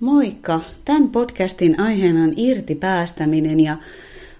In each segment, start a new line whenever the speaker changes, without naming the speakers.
Moikka! Tämän podcastin aiheena on irti päästäminen ja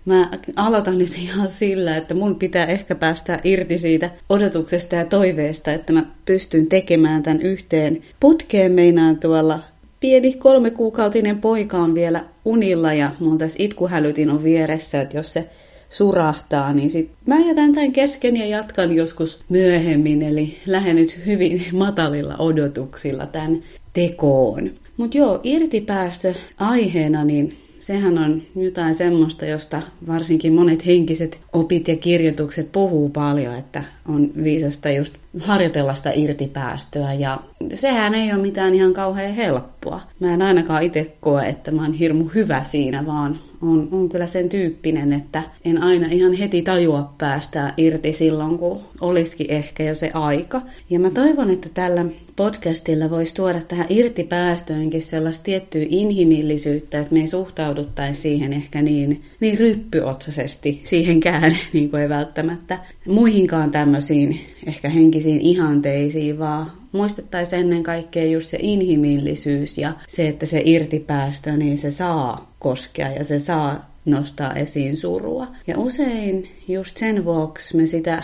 mä aloitan nyt ihan sillä, että mun pitää ehkä päästä irti siitä odotuksesta ja toiveesta, että mä pystyn tekemään tämän yhteen putkeen meinaan tuolla pieni kolmekuukautinen poika on vielä unilla ja mun tässä itkuhälytin on vieressä, että jos se surahtaa, niin sit mä jätän tämän kesken ja jatkan joskus myöhemmin, eli lähden nyt hyvin matalilla odotuksilla tämän tekoon. Mutta joo, irtipäästö aiheena, niin sehän on jotain semmoista, josta varsinkin monet henkiset opit ja kirjoitukset puhuu paljon, että on viisasta just harjoitella sitä irtipäästöä ja sehän ei ole mitään ihan kauhean helppoa. Mä en ainakaan itse koe, että mä oon hirmu hyvä siinä, vaan on, on kyllä sen tyyppinen, että en aina ihan heti tajua päästä irti silloin, kun olisikin ehkä jo se aika. Ja mä toivon, että tällä podcastilla voisi tuoda tähän irtipäästöönkin sellaista tiettyä inhimillisyyttä, että me ei suhtauduttaisi siihen ehkä niin, niin ryppyotsaisesti siihenkään, niin kuin ei välttämättä muihinkaan tämmöisiin ehkä henkisiin ihanteisiin, vaan muistettaisiin ennen kaikkea just se inhimillisyys ja se, että se irtipäästö, niin se saa koskea ja se saa nostaa esiin surua. Ja usein just sen vuoksi me sitä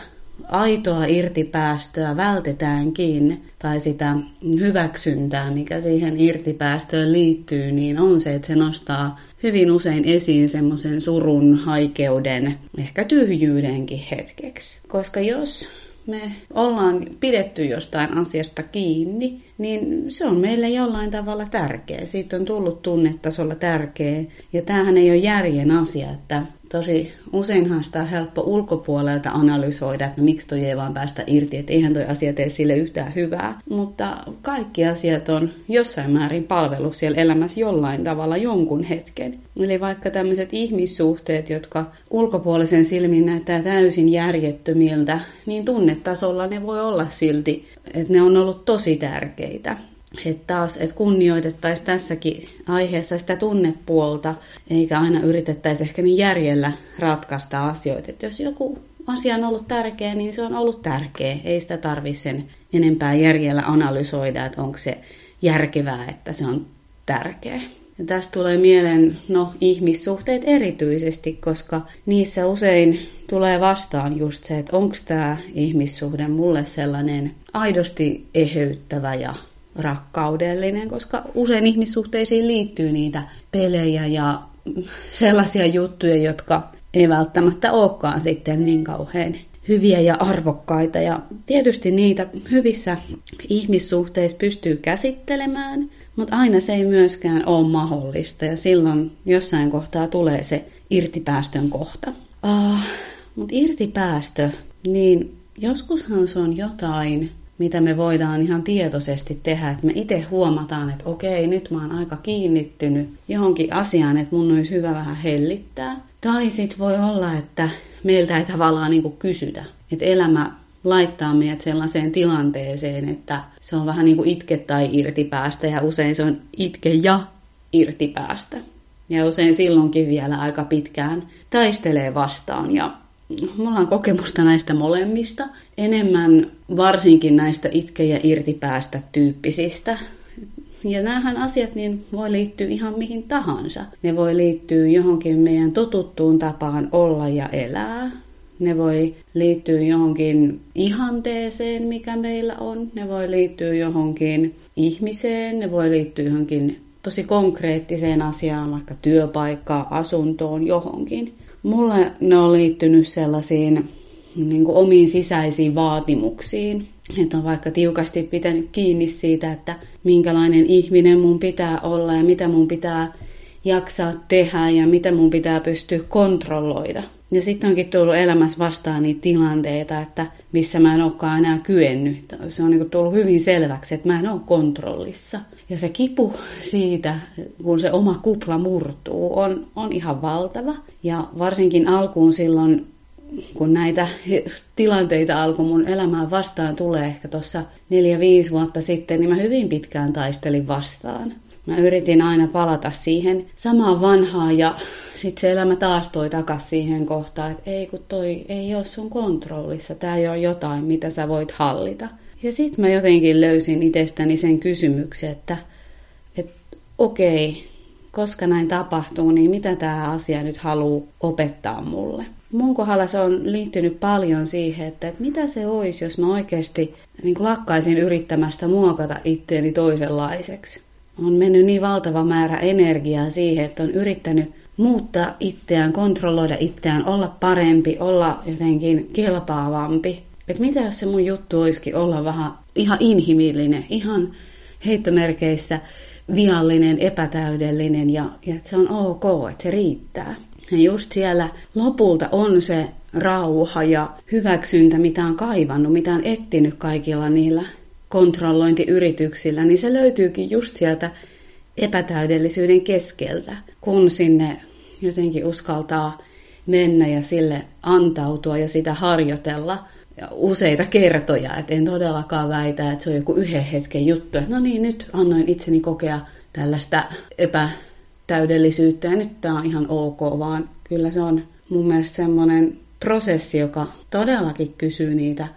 aitoa irtipäästöä vältetäänkin, tai sitä hyväksyntää, mikä siihen irtipäästöön liittyy, niin on se, että se nostaa hyvin usein esiin semmoisen surun, haikeuden, ehkä tyhjyydenkin hetkeksi. Koska jos me ollaan pidetty jostain asiasta kiinni, niin se on meille jollain tavalla tärkeä. Siitä on tullut tunnetasolla tärkeä. Ja tämähän ei ole järjen asia, että tosi useinhan sitä on helppo ulkopuolelta analysoida, että no miksi toi ei vaan päästä irti, että eihän toi asia tee sille yhtään hyvää. Mutta kaikki asiat on jossain määrin palvelu siellä elämässä jollain tavalla jonkun hetken. Eli vaikka tämmöiset ihmissuhteet, jotka ulkopuolisen silmin näyttää täysin järjettömiltä, niin tunnetasolla ne voi olla silti, että ne on ollut tosi tärkeitä että taas, että kunnioitettaisiin tässäkin aiheessa sitä tunnepuolta, eikä aina yritettäisi ehkä niin järjellä ratkaista asioita. Että jos joku asia on ollut tärkeä, niin se on ollut tärkeä. Ei sitä tarvitse sen enempää järjellä analysoida, että onko se järkevää, että se on tärkeä. Ja tästä tulee mieleen no, ihmissuhteet erityisesti, koska niissä usein tulee vastaan just se, että onko tämä ihmissuhde mulle sellainen aidosti eheyttävä ja rakkaudellinen, koska usein ihmissuhteisiin liittyy niitä pelejä ja sellaisia juttuja, jotka ei välttämättä olekaan sitten niin kauhean hyviä ja arvokkaita. Ja tietysti niitä hyvissä ihmissuhteissa pystyy käsittelemään, mutta aina se ei myöskään ole mahdollista ja silloin jossain kohtaa tulee se irtipäästön kohta. Uh, mutta irtipäästö, niin joskushan se on jotain, mitä me voidaan ihan tietoisesti tehdä, että me itse huomataan, että okei, nyt mä oon aika kiinnittynyt johonkin asiaan, että mun olisi hyvä vähän hellittää. Tai sitten voi olla, että meiltä ei tavallaan niin kuin kysytä, että elämä laittaa meidät sellaiseen tilanteeseen, että se on vähän niin kuin itke tai irtipäästä ja usein se on itke ja irtipäästä. Ja usein silloinkin vielä aika pitkään taistelee vastaan ja mulla on kokemusta näistä molemmista, enemmän varsinkin näistä itke- ja irtipäästä tyyppisistä. Ja näähän asiat niin voi liittyä ihan mihin tahansa. Ne voi liittyä johonkin meidän totuttuun tapaan olla ja elää. Ne voi liittyä johonkin ihanteeseen, mikä meillä on. Ne voi liittyä johonkin ihmiseen. Ne voi liittyä johonkin tosi konkreettiseen asiaan, vaikka työpaikkaan, asuntoon, johonkin. Mulle ne on liittynyt sellaisiin niin kuin omiin sisäisiin vaatimuksiin. Että on vaikka tiukasti pitänyt kiinni siitä, että minkälainen ihminen mun pitää olla ja mitä mun pitää jaksaa tehdä ja mitä mun pitää pystyä kontrolloida. Ja sitten onkin tullut elämässä vastaan niitä tilanteita, että missä mä en olekaan enää kyennyt. Se on niin tullut hyvin selväksi, että mä en ole kontrollissa. Ja se kipu siitä, kun se oma kupla murtuu, on, on ihan valtava. Ja varsinkin alkuun silloin, kun näitä tilanteita alkoi mun elämään vastaan tulee ehkä tuossa neljä 5 vuotta sitten, niin mä hyvin pitkään taistelin vastaan. Mä yritin aina palata siihen samaan vanhaan ja sitten se elämä taas toi takas siihen kohtaan, että ei kun toi ei ole sun kontrollissa, tämä ei ole jotain, mitä sä voit hallita. Ja sitten mä jotenkin löysin itsestäni sen kysymyksen, että, että okei, koska näin tapahtuu, niin mitä tämä asia nyt haluaa opettaa mulle. Mun kohdalla se on liittynyt paljon siihen, että, että mitä se olisi, jos mä oikeasti niin lakkaisin yrittämästä muokata itteeni toisenlaiseksi. On mennyt niin valtava määrä energiaa siihen, että on yrittänyt muuttaa itseään, kontrolloida itseään, olla parempi, olla jotenkin kelpaavampi. Että mitä jos se mun juttu olisikin olla vähän ihan inhimillinen, ihan heittomerkeissä viallinen, epätäydellinen ja, ja että se on ok, että se riittää. Ja just siellä lopulta on se rauha ja hyväksyntä, mitä on kaivannut, mitä on ettinyt kaikilla niillä kontrollointiyrityksillä, niin se löytyykin just sieltä epätäydellisyyden keskeltä, kun sinne jotenkin uskaltaa mennä ja sille antautua ja sitä harjoitella useita kertoja. Et en todellakaan väitä, että se on joku yhden hetken juttu, että no niin, nyt annoin itseni kokea tällaista epätäydellisyyttä ja nyt tämä on ihan ok, vaan kyllä se on mun mielestä semmoinen prosessi, joka todellakin kysyy niitä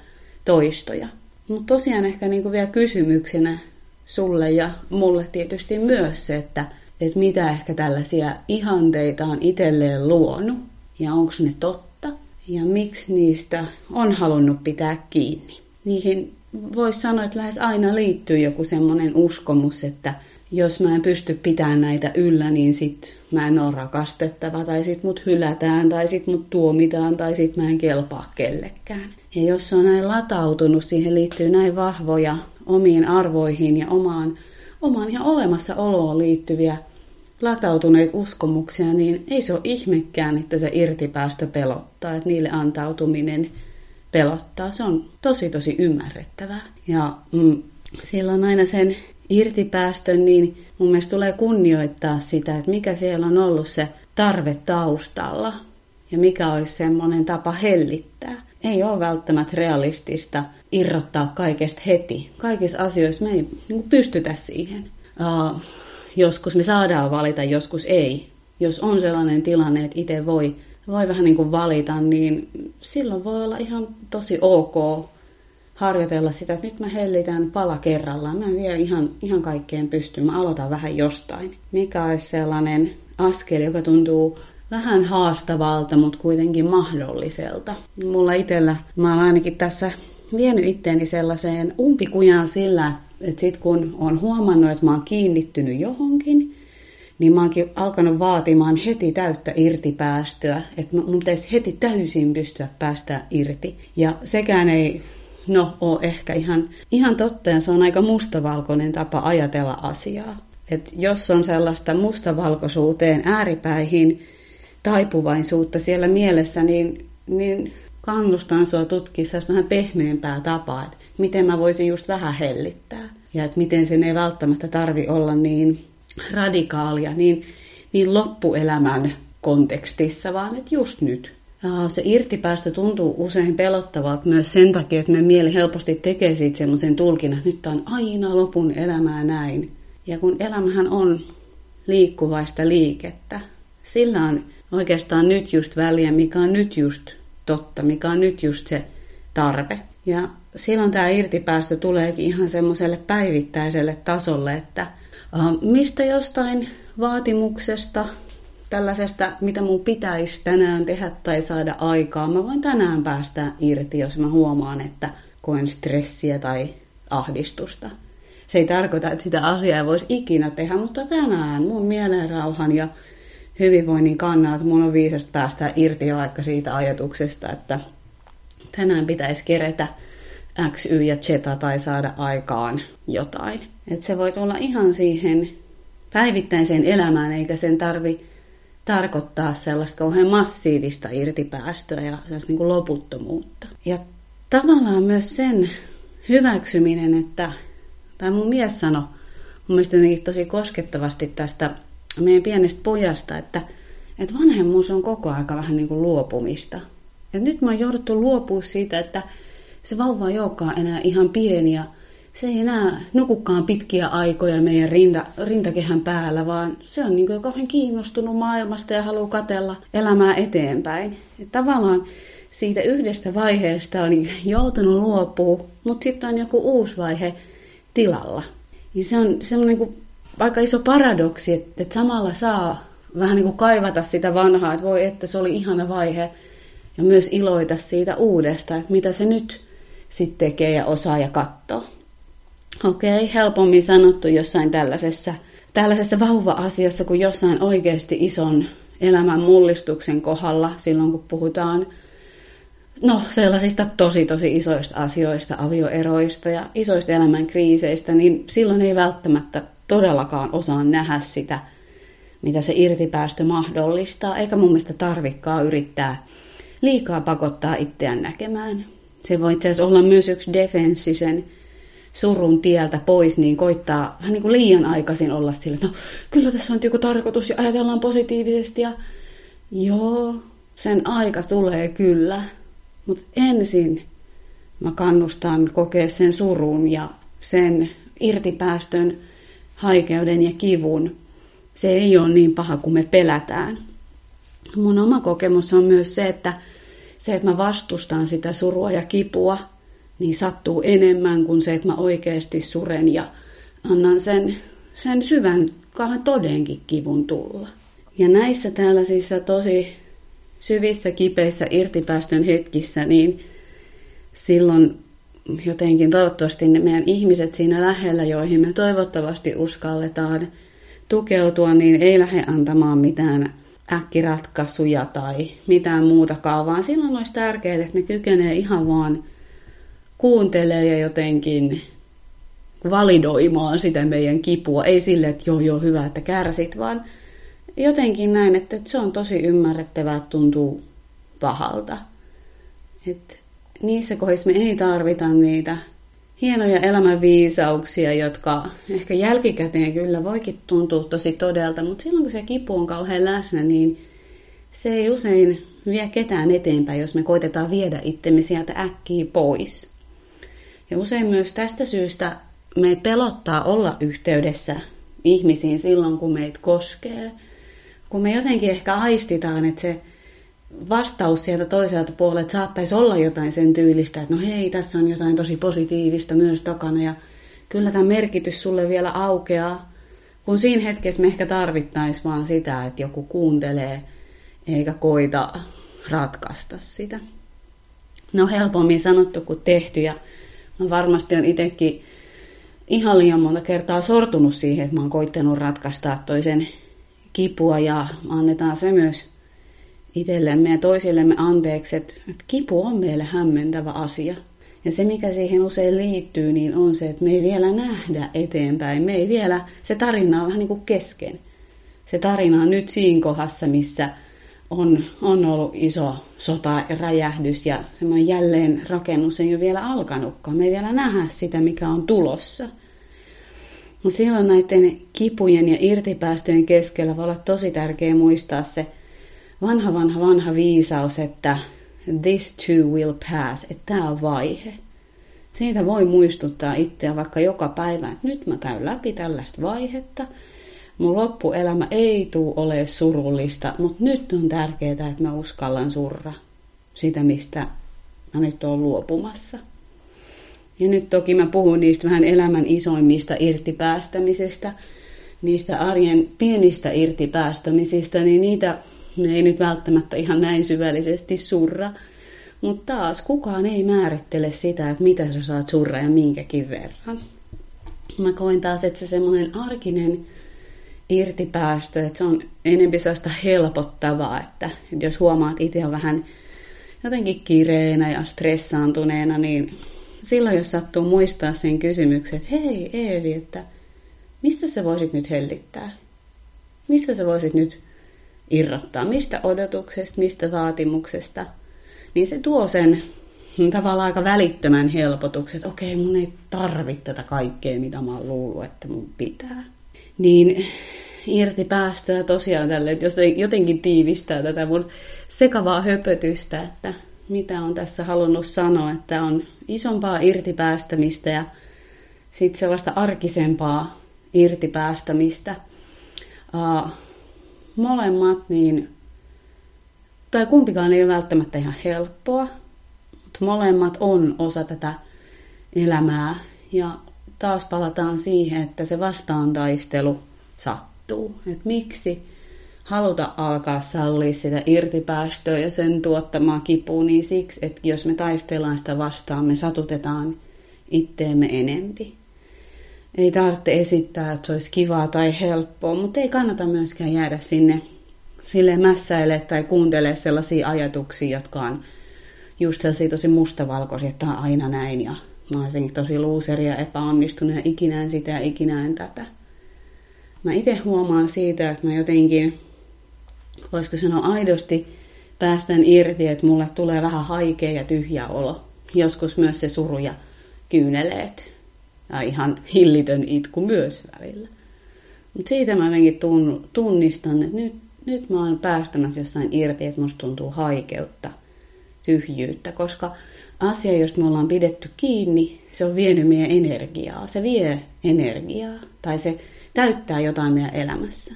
toistoja. Mutta tosiaan ehkä niinku vielä kysymyksenä sulle ja mulle tietysti myös se, että, että mitä ehkä tällaisia ihanteita on itselleen luonut ja onko ne totta ja miksi niistä on halunnut pitää kiinni. Niihin voisi sanoa, että lähes aina liittyy joku semmoinen uskomus, että jos mä en pysty pitämään näitä yllä, niin sit mä en ole rakastettava, tai sit mut hylätään, tai sit mut tuomitaan, tai sit mä en kelpaa kellekään. Ja jos se on näin latautunut, siihen liittyy näin vahvoja omiin arvoihin ja omaan, omaan ihan olemassaoloon liittyviä latautuneita uskomuksia, niin ei se ole ihmekään, että se irtipäästö pelottaa, että niille antautuminen pelottaa. Se on tosi tosi ymmärrettävää. Ja mm, silloin aina sen irtipäästön, niin mun mielestä tulee kunnioittaa sitä, että mikä siellä on ollut se tarve taustalla ja mikä olisi semmoinen tapa hellittää. Ei ole välttämättä realistista irrottaa kaikesta heti. Kaikissa asioissa me ei niin pystytä siihen. Uh, joskus me saadaan valita, joskus ei. Jos on sellainen tilanne, että itse voi, voi vähän niin kuin valita, niin silloin voi olla ihan tosi ok harjoitella sitä, että nyt mä hellitän pala kerrallaan. Mä en vielä ihan, ihan kaikkeen pysty. Mä aloitan vähän jostain. Mikä olisi sellainen askel, joka tuntuu vähän haastavalta, mutta kuitenkin mahdolliselta. Mulla itsellä, mä oon ainakin tässä vienyt itteeni sellaiseen umpikujaan sillä, että sit kun on huomannut, että mä oon kiinnittynyt johonkin, niin mä oonkin alkanut vaatimaan heti täyttä irtipäästöä, että mun pitäisi heti täysin pystyä päästä irti. Ja sekään ei no ole ehkä ihan, ihan totta ja se on aika mustavalkoinen tapa ajatella asiaa. Et jos on sellaista mustavalkoisuuteen ääripäihin taipuvaisuutta siellä mielessä, niin, niin kannustan sua tutkia vähän pehmeämpää tapaa, että miten mä voisin just vähän hellittää. Ja että miten sen ei välttämättä tarvi olla niin radikaalia, niin, niin loppuelämän kontekstissa, vaan että just nyt. Se irtipäästö tuntuu usein pelottavalta myös sen takia, että me mieli helposti tekee siitä semmoisen tulkinnan, että nyt on aina lopun elämää näin. Ja kun elämähän on liikkuvaista liikettä, sillä on oikeastaan nyt just väliä, mikä on nyt just totta, mikä on nyt just se tarve. Ja silloin tämä irtipäästö tuleekin ihan semmoiselle päivittäiselle tasolle, että mistä jostain vaatimuksesta, tällaisesta, mitä mun pitäisi tänään tehdä tai saada aikaa, mä voin tänään päästä irti, jos mä huomaan, että koen stressiä tai ahdistusta. Se ei tarkoita, että sitä asiaa ei voisi ikinä tehdä, mutta tänään mun mielenrauhan ja hyvinvoinnin kannalta mun on viisasta päästä irti vaikka siitä ajatuksesta, että tänään pitäisi kerätä X, Y ja Z tai saada aikaan jotain. Et se voi tulla ihan siihen päivittäiseen elämään, eikä sen tarvi tarkoittaa sellaista kauhean massiivista irtipäästöä ja sellaista niin kuin loputtomuutta. Ja tavallaan myös sen hyväksyminen, että, tai mun mies sanoi mun mielestä tosi koskettavasti tästä meidän pienestä pojasta, että, että vanhemmuus on koko aika vähän niin kuin luopumista. Ja nyt mä oon jouduttu luopua siitä, että se vauva ei olekaan enää ihan pieni ja se ei enää nukukaan pitkiä aikoja meidän rinta, rintakehän päällä, vaan se on niin kuin kauhean kiinnostunut maailmasta ja haluaa katella elämää eteenpäin. Ja tavallaan siitä yhdestä vaiheesta on joutunut luopua, mutta sitten on joku uusi vaihe tilalla. Ja se on semmoinen kuin aika iso paradoksi, että, että samalla saa vähän niin kuin kaivata sitä vanhaa, että voi että se oli ihana vaihe, ja myös iloita siitä uudesta, että mitä se nyt sitten tekee ja osaa ja katsoo. Okei, okay, helpommin sanottu jossain tällaisessa, tällaisessa vauva-asiassa kuin jossain oikeasti ison elämän mullistuksen kohdalla silloin, kun puhutaan no, sellaisista tosi tosi isoista asioista, avioeroista ja isoista elämän kriiseistä, niin silloin ei välttämättä todellakaan osaa nähdä sitä, mitä se irtipäästö mahdollistaa, eikä mun mielestä tarvikkaa yrittää liikaa pakottaa itseään näkemään. Se voi itse asiassa olla myös yksi defenssisen surun tieltä pois, niin koittaa vähän niin kuin liian aikaisin olla sille, että no, kyllä tässä on joku tarkoitus ja ajatellaan positiivisesti ja joo, sen aika tulee kyllä. Mutta ensin mä kannustan kokea sen surun ja sen irtipäästön haikeuden ja kivun. Se ei ole niin paha kuin me pelätään. Mun oma kokemus on myös se, että se, että mä vastustan sitä surua ja kipua, niin sattuu enemmän kuin se, että mä oikeasti suren ja annan sen, sen syvän, kauhean todenkin kivun tulla. Ja näissä tällaisissa tosi syvissä kipeissä irtipäästön hetkissä, niin silloin jotenkin toivottavasti ne meidän ihmiset siinä lähellä, joihin me toivottavasti uskalletaan tukeutua, niin ei lähde antamaan mitään äkkiratkaisuja tai mitään muutakaan, vaan silloin olisi tärkeää, että ne kykenee ihan vaan kuuntelee ja jotenkin validoimaan sitä meidän kipua. Ei sille, että joo joo hyvä, että kärsit, vaan jotenkin näin, että, se on tosi ymmärrettävää, että tuntuu pahalta. Että niissä kohdissa me ei tarvita niitä hienoja elämänviisauksia, jotka ehkä jälkikäteen kyllä voikin tuntua tosi todelta, mutta silloin kun se kipu on kauhean läsnä, niin se ei usein vie ketään eteenpäin, jos me koitetaan viedä itsemme sieltä äkkiä pois. Ja usein myös tästä syystä me pelottaa olla yhteydessä ihmisiin silloin, kun meitä koskee. Kun me jotenkin ehkä aistitaan, että se vastaus sieltä toiselta puolelta saattaisi olla jotain sen tyylistä, että no hei, tässä on jotain tosi positiivista myös takana ja kyllä tämä merkitys sulle vielä aukeaa, kun siinä hetkessä me ehkä tarvittaisiin vaan sitä, että joku kuuntelee eikä koita ratkaista sitä. No helpommin sanottu kuin tehty ja varmasti on itsekin ihan liian monta kertaa sortunut siihen, että mä oon koittanut ratkaista toisen kipua ja annetaan se myös itsellemme ja toisillemme anteeksi, että kipu on meille hämmentävä asia. Ja se, mikä siihen usein liittyy, niin on se, että me ei vielä nähdä eteenpäin. Me ei vielä, se tarina on vähän niin kuin kesken. Se tarina on nyt siinä kohdassa, missä on, on ollut iso sota ja räjähdys ja semmoinen jälleen rakennus ei ole vielä alkanutkaan. Me ei vielä nähdä sitä, mikä on tulossa. No silloin näiden kipujen ja irtipäästöjen keskellä voi olla tosi tärkeää muistaa se vanha, vanha, vanha viisaus, että this too will pass, että tämä on vaihe. Siitä voi muistuttaa itseä vaikka joka päivä, että nyt mä käyn läpi tällaista vaihetta. Mun loppuelämä ei tule ole surullista, mutta nyt on tärkeää, että mä uskallan surra sitä, mistä mä nyt oon luopumassa. Ja nyt toki mä puhun niistä vähän elämän isoimmista irtipäästämisestä, niistä arjen pienistä irtipäästämisistä, niin niitä ne ei nyt välttämättä ihan näin syvällisesti surra, mutta taas kukaan ei määrittele sitä, että mitä sä saat surra ja minkäkin verran. Mä koin taas, että se semmoinen arkinen irtipäästö, että se on enempi sellaista helpottavaa, että, että jos huomaat itse on vähän jotenkin kireenä ja stressaantuneena, niin silloin jos sattuu muistaa sen kysymyksen, että hei Eevi, että mistä sä voisit nyt hellittää? Mistä sä voisit nyt irrottaa, mistä odotuksesta, mistä vaatimuksesta, niin se tuo sen tavallaan aika välittömän helpotuksen, että okei, mun ei tarvitse tätä kaikkea, mitä mä oon luullut, että mun pitää. Niin irti päästöä tosiaan tälle, että jos jotenkin tiivistää tätä mun sekavaa höpötystä, että mitä on tässä halunnut sanoa, että on isompaa irtipäästämistä ja sitten sellaista arkisempaa irtipäästämistä. Uh, molemmat, niin, tai kumpikaan ei ole välttämättä ihan helppoa, mutta molemmat on osa tätä elämää. Ja taas palataan siihen, että se vastaantaistelu sattuu. Että miksi haluta alkaa sallia sitä irtipäästöä ja sen tuottamaa kipua, niin siksi, että jos me taistellaan sitä vastaan, me satutetaan itteemme enempi. Ei tarvitse esittää, että se olisi kivaa tai helppoa, mutta ei kannata myöskään jäädä sinne sille mässäille tai kuuntele sellaisia ajatuksia, jotka on just sellaisia tosi mustavalkoisia, että on aina näin ja mä olisin tosi luuseria, epäonnistunut ja ikinä en sitä ja ikinä en tätä. Mä itse huomaan siitä, että mä jotenkin, voisiko sanoa aidosti, päästän irti, että mulle tulee vähän haikea ja tyhjä olo. Joskus myös se suru ja kyyneleet. Ja ihan hillitön itku myös välillä. Mutta siitä mä jotenkin tunnistan, että nyt, nyt mä oon päästämässä jossain irti, että musta tuntuu haikeutta, tyhjyyttä, koska asia, josta me ollaan pidetty kiinni, se on vienyt meidän energiaa. Se vie energiaa tai se täyttää jotain meidän elämässä.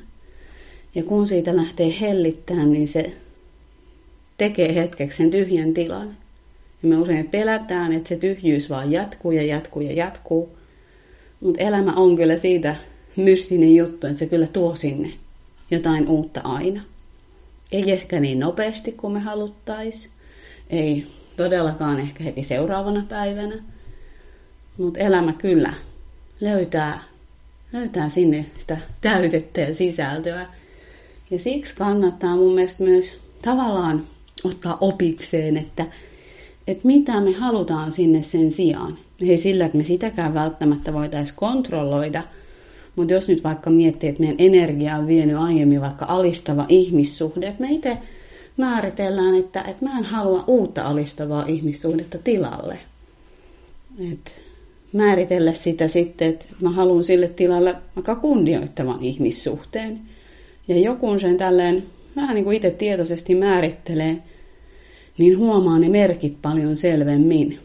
Ja kun siitä lähtee hellittämään, niin se tekee hetkeksi sen tyhjän tilan. Ja me usein pelätään, että se tyhjyys vaan jatkuu ja jatkuu ja jatkuu. Mutta elämä on kyllä siitä mystinen juttu, että se kyllä tuo sinne jotain uutta aina. Ei ehkä niin nopeasti kuin me haluttaisiin. Ei todellakaan ehkä heti seuraavana päivänä. Mutta elämä kyllä löytää, löytää sinne sitä täytettä ja sisältöä. Ja siksi kannattaa mun mielestä myös tavallaan ottaa opikseen, että, että mitä me halutaan sinne sen sijaan. Ei sillä, että me sitäkään välttämättä voitaisiin kontrolloida, mutta jos nyt vaikka miettii, että meidän energia on vienyt aiemmin vaikka alistava ihmissuhde, että me itse määritellään, että, että mä en halua uutta alistavaa ihmissuhdetta tilalle. Et määritellä sitä sitten, että mä haluan sille tilalle vaikka kunnioittavan ihmissuhteen. Ja joku sen tälleen vähän niin kuin itse tietoisesti määrittelee, niin huomaa ne merkit paljon selvemmin,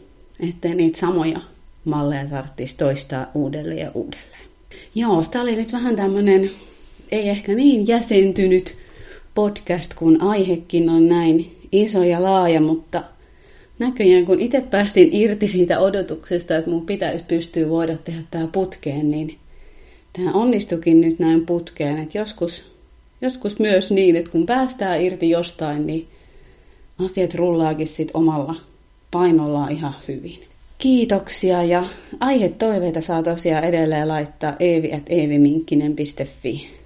ettei niitä samoja malleja tarvitsisi toistaa uudelleen ja uudelleen. Joo, tämä oli nyt vähän tämmöinen, ei ehkä niin jäsentynyt podcast, kun aihekin on näin iso ja laaja, mutta näköjään kun itse päästin irti siitä odotuksesta, että mun pitäisi pystyä voida tehdä tämä putkeen, niin tämä onnistukin nyt näin putkeen, että joskus, joskus myös niin, että kun päästään irti jostain, niin asiat rullaakin sit omalla painollaan ihan hyvin. Kiitoksia ja aihetoiveita saa tosiaan edelleen laittaa eevi.eeviminkkinen.fi.